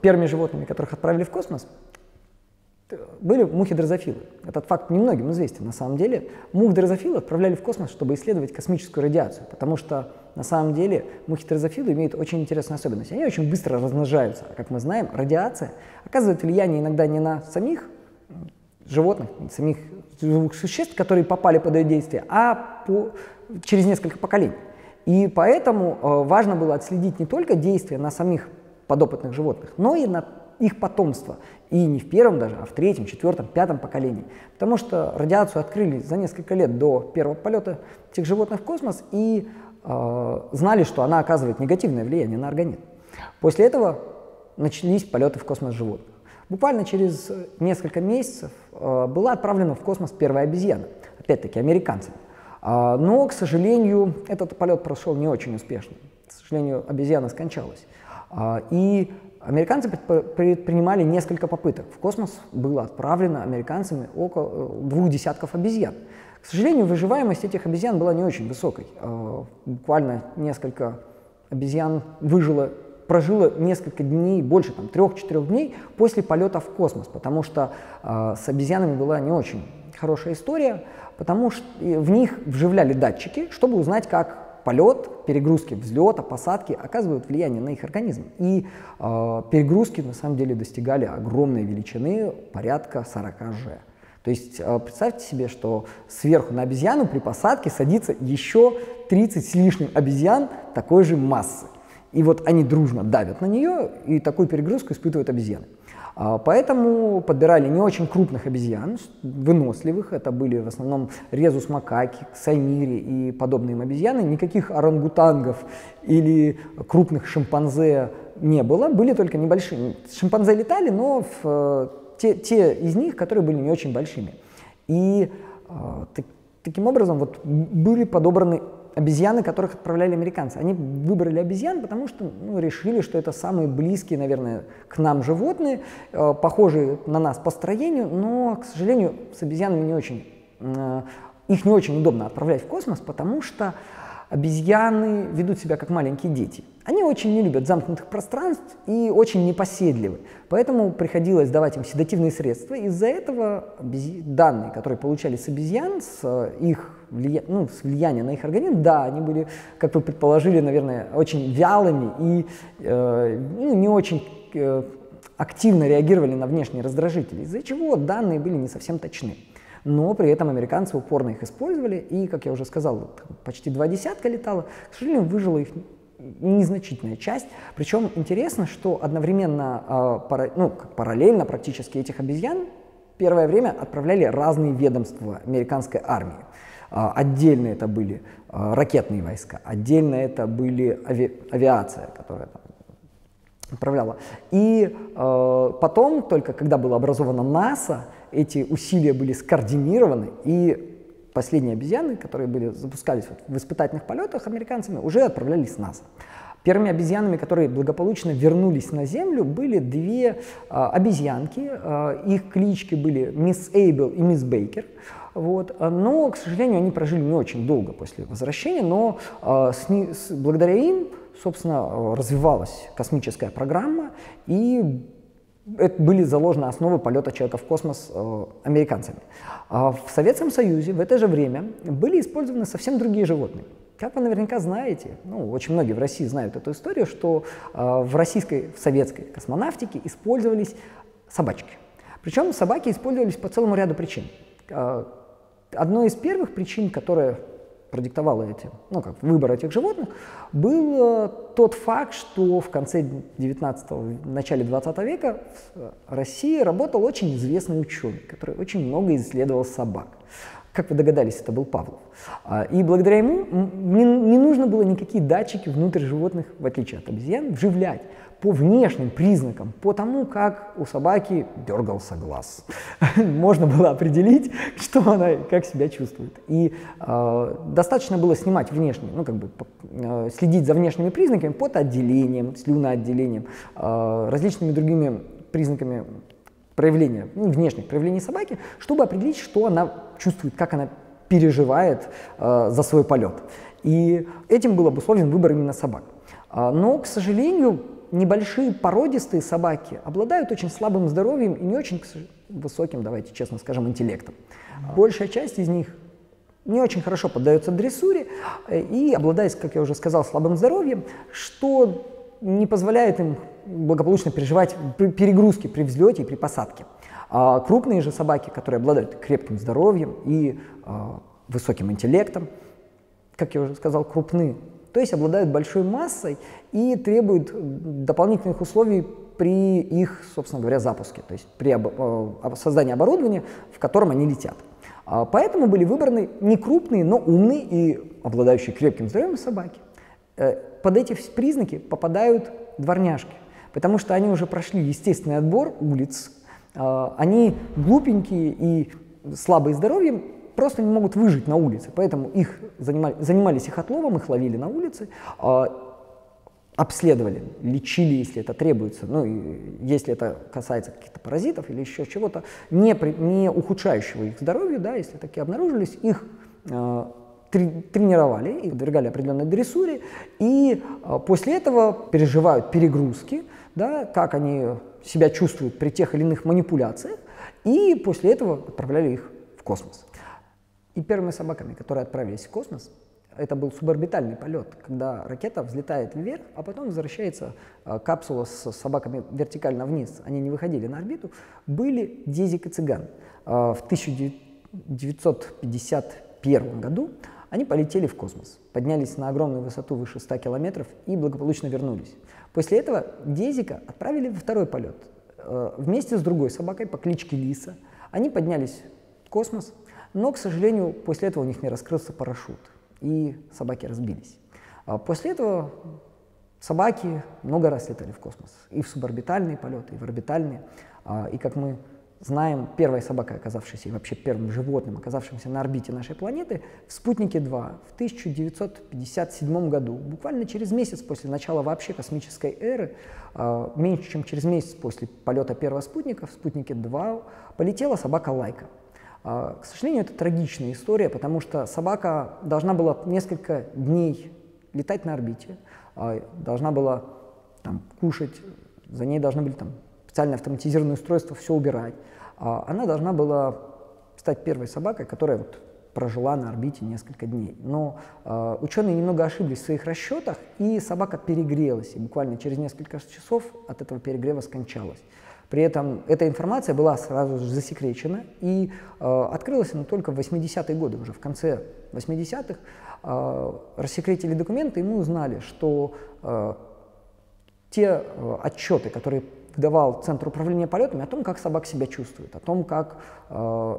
Первыми животными, которых отправили в космос, были мухи-дрозофилы. Этот факт немногим известен на самом деле. Мух-дрозофилы отправляли в космос, чтобы исследовать космическую радиацию, потому что на самом деле мухи-дрозофилы имеют очень интересную особенность. Они очень быстро размножаются. А как мы знаем, радиация оказывает влияние иногда не на самих животных, самих живых существ, которые попали под ее действие, а по, через несколько поколений. И поэтому э, важно было отследить не только действия на самих подопытных животных, но и на их потомство. И не в первом даже, а в третьем, четвертом, пятом поколении. Потому что радиацию открыли за несколько лет до первого полета этих животных в космос и э, знали, что она оказывает негативное влияние на организм. После этого начались полеты в космос животных. Буквально через несколько месяцев э, была отправлена в космос первая обезьяна, опять-таки американцами. Э, но, к сожалению, этот полет прошел не очень успешно. К сожалению, обезьяна скончалась. Э, и Американцы предпринимали несколько попыток. В космос было отправлено американцами около э, двух десятков обезьян. К сожалению, выживаемость этих обезьян была не очень высокой. Э, буквально несколько обезьян выжило, прожило несколько дней, больше там трех-четырех дней после полета в космос, потому что с обезьянами была не очень хорошая история, потому что в них вживляли датчики, чтобы узнать, как полет, перегрузки взлета, посадки оказывают влияние на их организм. И э, перегрузки на самом деле достигали огромной величины, порядка 40 G. То есть э, представьте себе, что сверху на обезьяну при посадке садится еще 30 с лишним обезьян такой же массы. И вот они дружно давят на нее, и такую перегрузку испытывают обезьяны. А, поэтому подбирали не очень крупных обезьян, выносливых, это были в основном резус макаки, саймири и подобные им обезьяны, никаких орангутангов или крупных шимпанзе не было, были только небольшие. Шимпанзе летали, но в, э, те, те из них, которые были не очень большими. И э, так, таким образом вот были подобраны обезьяны, которых отправляли американцы. Они выбрали обезьян, потому что ну, решили, что это самые близкие, наверное, к нам животные, э, похожие на нас по строению, но, к сожалению, с обезьянами не очень, э, их не очень удобно отправлять в космос, потому что обезьяны ведут себя как маленькие дети. Они очень не любят замкнутых пространств и очень непоседливы. Поэтому приходилось давать им седативные средства. Из-за этого данные, которые получали с обезьян, с их влия... ну, с на их организм, да, они были, как вы предположили, наверное, очень вялыми и э, ну, не очень э, активно реагировали на внешние раздражители, из-за чего данные были не совсем точны. Но при этом американцы упорно их использовали, и, как я уже сказал, почти два десятка летало. К сожалению, выжила их незначительная часть. Причем интересно, что одновременно, э, пара, ну, параллельно практически этих обезьян первое время отправляли разные ведомства американской армии. А, отдельно это были а, ракетные войска, отдельно это были ави авиация, которая там управляла. И э, потом, только когда было образовано НАСА, эти усилия были скоординированы, и последние обезьяны, которые были, запускались вот в испытательных полетах американцами, уже отправлялись с НАСА. Первыми обезьянами, которые благополучно вернулись на Землю, были две э, обезьянки. Э, их клички были Мисс Эйбл и Мисс Бейкер. Вот. Но, к сожалению, они прожили не очень долго после возвращения, но э, с, с, благодаря им, собственно, развивалась космическая программа, и это были заложены основы полета человека в космос э, американцами. А в Советском Союзе в это же время были использованы совсем другие животные. Как вы наверняка знаете, ну, очень многие в России знают эту историю, что э, в российской, в советской космонавтике использовались собачки. Причем собаки использовались по целому ряду причин. Э, Одной из первых причин, которая продиктовала эти, ну, как выбор этих животных, был тот факт, что в конце 19-го, начале 20 века в России работал очень известный ученый, который очень много исследовал собак. Как вы догадались, это был Павлов. А, и благодаря ему не нужно было никакие датчики внутрь животных, в отличие от обезьян, вживлять по внешним признакам, по тому, как у собаки дергался глаз. Можно было определить, что она, как себя чувствует. И э, достаточно было снимать внешние, ну как бы э, следить за внешними признаками, потоотделением, слюноотделением, э, различными другими признаками проявления, ну, внешних проявлений собаки, чтобы определить, что она чувствует, как она переживает э, за свой полет. И этим был обусловлен выбор именно собак. А, но, к сожалению, небольшие породистые собаки обладают очень слабым здоровьем и не очень высоким, давайте честно скажем, интеллектом. Большая часть из них не очень хорошо поддается дрессуре э, и обладает, как я уже сказал, слабым здоровьем, что не позволяет им благополучно переживать перегрузки при взлете и при посадке. А крупные же собаки, которые обладают крепким здоровьем и а, высоким интеллектом, как я уже сказал, крупны, то есть обладают большой массой и требуют дополнительных условий при их, собственно говоря, запуске, то есть при э, создании оборудования, в котором они летят. А поэтому были выбраны не крупные, но умные и обладающие крепким здоровьем собаки. Э, под эти признаки попадают дворняжки, потому что они уже прошли естественный отбор улиц, э, они глупенькие и слабые здоровьем, просто не могут выжить на улице, поэтому их занимали, занимались их отловом, их ловили на улице, э, обследовали, лечили, если это требуется, ну, и если это касается каких-то паразитов или еще чего-то, не, не ухудшающего их здоровью, да, если такие обнаружились, их э, тренировали и подвергали определенной дрессуре, и э, после этого переживают перегрузки, да, как они себя чувствуют при тех или иных манипуляциях, и после этого отправляли их в космос. И первыми собаками, которые отправились в космос, это был суборбитальный полет, когда ракета взлетает вверх, а потом возвращается э, капсула с собаками вертикально вниз. Они не выходили на орбиту. Были Дезик и Цыган. Э, в 1951 году они полетели в космос, поднялись на огромную высоту выше 100 километров и благополучно вернулись. После этого Дезика отправили во второй полет. Э, вместе с другой собакой по кличке Лиса они поднялись в космос, но, к сожалению, после этого у них не раскрылся парашют и собаки разбились. А после этого собаки много раз летали в космос, и в суборбитальные полеты, и в орбитальные. А, и как мы знаем, первая собака, оказавшаяся, и вообще первым животным, оказавшимся на орбите нашей планеты, в «Спутнике-2» в 1957 году, буквально через месяц после начала вообще космической эры, а, меньше чем через месяц после полета первого спутника, в «Спутнике-2» полетела собака Лайка – к сожалению, это трагичная история, потому что собака должна была несколько дней летать на орбите, а, должна была там, кушать, за ней должны были там, специальное автоматизированное устройство все убирать. А, она должна была стать первой собакой, которая вот прожила на орбите несколько дней. Но э, ученые немного ошиблись в своих расчетах, и собака перегрелась, и буквально через несколько часов от этого перегрева скончалась. При этом эта информация была сразу же засекречена и э, открылась она только в 80-е годы, уже в конце 80-х. Э, рассекретили документы, и мы узнали, что э, те э, отчеты, которые выдавал Центр управления полетами, о том, как собака себя чувствует, о том, как, э,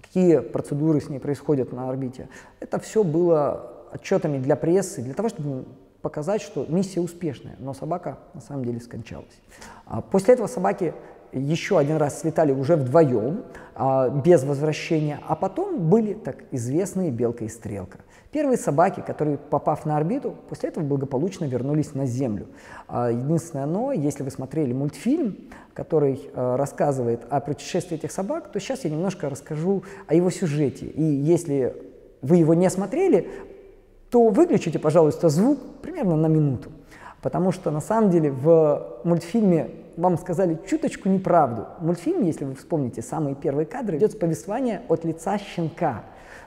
какие процедуры с ней происходят на орбите, это все было отчетами для прессы, для того, чтобы показать, что миссия успешная, но собака на самом деле скончалась. А после этого собаки еще один раз слетали уже вдвоем, а, без возвращения, а потом были так известные Белка и Стрелка. Первые собаки, которые, попав на орбиту, после этого благополучно вернулись на Землю. А, единственное но, если вы смотрели мультфильм, который рассказывает о путешествии этих собак, то сейчас я немножко расскажу о его сюжете. И если вы его не смотрели, то выключите, пожалуйста, звук примерно на минуту. Потому что на самом деле в мультфильме вам сказали чуточку неправду. Мультфильм, если вы вспомните самые первые кадры, идет с повествования от лица щенка.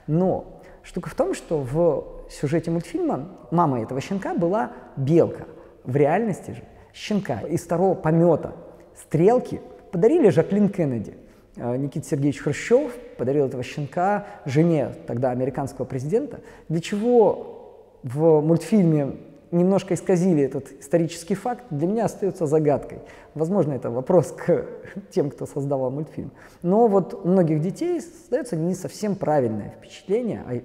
Но штука в том, что в сюжете мультфильма мама этого щенка была белка. В реальности же щенка из второго помета стрелки подарили Жаклин Кеннеди. Э, Никита Сергеевич Хрущев подарил этого щенка жене тогда американского президента, для чего в мультфильме немножко исказили этот исторический факт, для меня остается загадкой. Возможно, это вопрос к тем, кто создавал мультфильм. Но вот у многих детей создается не совсем правильное впечатление о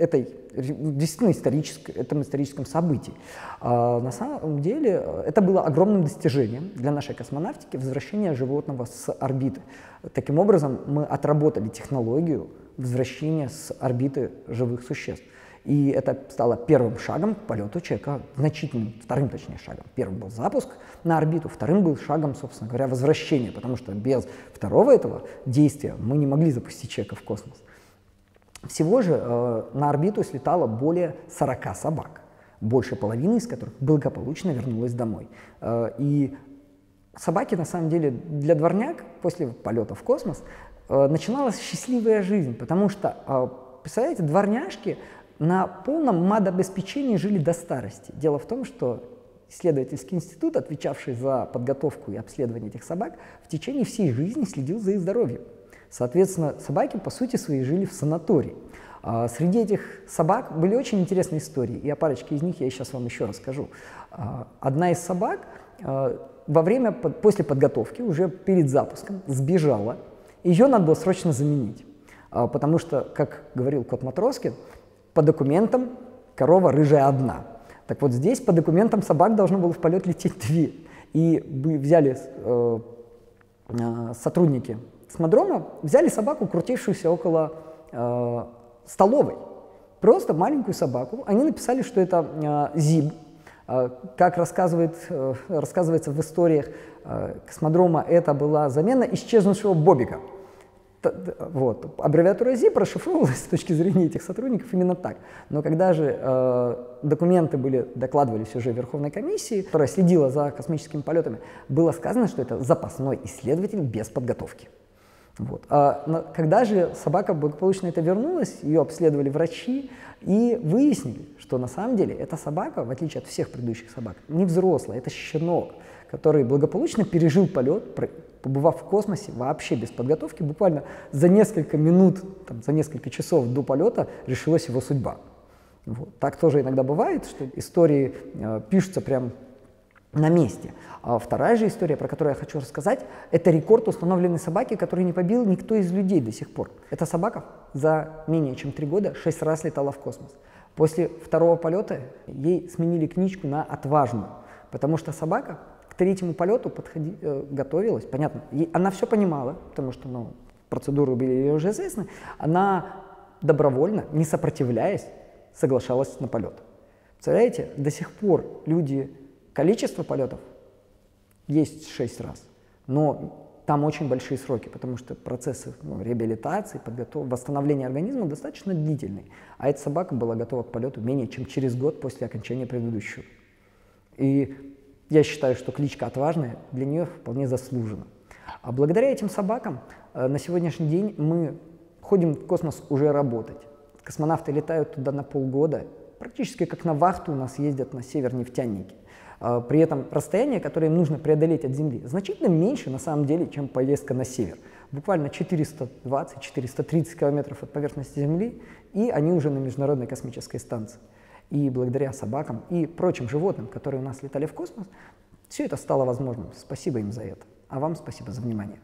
этой действительно историческом, этом историческом событии. А на самом деле это было огромным достижением для нашей космонавтики возвращение животного с орбиты. Таким образом, мы отработали технологию возвращения с орбиты живых существ. И это стало первым шагом к полету человека, значительным, вторым точнее шагом. Первым был запуск на орбиту, вторым был шагом, собственно говоря, возвращение, потому что без второго этого действия мы не могли запустить человека в космос. Всего же э, на орбиту слетало более 40 собак, больше половины из которых благополучно вернулась домой. Э, и собаки, на самом деле, для дворняк после полета в космос э, начиналась счастливая жизнь, потому что, э, представляете, дворняжки на полном мад-обеспечении жили до старости. Дело в том, что исследовательский институт, отвечавший за подготовку и обследование этих собак, в течение всей жизни следил за их здоровьем. Соответственно, собаки, по сути своей, жили в санатории. А среди этих собак были очень интересные истории, и о парочке из них я сейчас вам еще расскажу. А, одна из собак а, во время, после подготовки, уже перед запуском, сбежала. Ее надо было срочно заменить, потому что, как говорил кот Матроскин, по документам корова рыжая одна. Так вот здесь по документам собак должно было в полет лететь две. И взяли э, сотрудники космодрома взяли собаку, крутившуюся около э, столовой. Просто маленькую собаку. Они написали, что это э, ЗИБ. Э, как рассказывает, э, рассказывается в историях э, космодрома, это была замена исчезнувшего Бобика. Вот. Аббревиатура ЗИП расшифровывалась с точки зрения этих сотрудников именно так. Но когда же э, документы были, докладывались уже Верховной комиссии, которая следила за космическими полетами, было сказано, что это запасной исследователь без подготовки. Вот. А когда же собака благополучно это вернулась, ее обследовали врачи и выяснили, что на самом деле эта собака, в отличие от всех предыдущих собак, не взрослая, это щенок, который благополучно пережил полет, побывав в космосе вообще без подготовки, буквально за несколько минут, там, за несколько часов до полета решилась его судьба. Вот. Так тоже иногда бывает, что истории э, пишутся прям на месте. А вторая же история, про которую я хочу рассказать, это рекорд установленной собаки, который не побил никто из людей до сих пор. Эта собака за менее чем три года шесть раз летала в космос. После второго полета ей сменили книжку на отважную, потому что собака к третьему полету подходи, э, готовилась, понятно, ей, она все понимала, потому что ну, процедуры были ей уже известны, она добровольно, не сопротивляясь, соглашалась на полет. Представляете, до сих пор люди Количество полетов есть 6 раз, но там очень большие сроки, потому что процессы ну, реабилитации, подготов... восстановления организма достаточно длительные. А эта собака была готова к полету менее чем через год после окончания предыдущего. И я считаю, что кличка «Отважная» для нее вполне заслужена. А благодаря этим собакам э, на сегодняшний день мы ходим в космос уже работать. Космонавты летают туда на полгода, практически как на вахту у нас ездят на север нефтяники. А, при этом расстояние, которое им нужно преодолеть от Земли, значительно меньше на самом деле, чем поездка на север. Буквально 420-430 километров от поверхности Земли, и они уже на Международной космической станции. И благодаря собакам и прочим животным, которые у нас летали в космос, все это стало возможным. Спасибо им за это. А вам спасибо за внимание.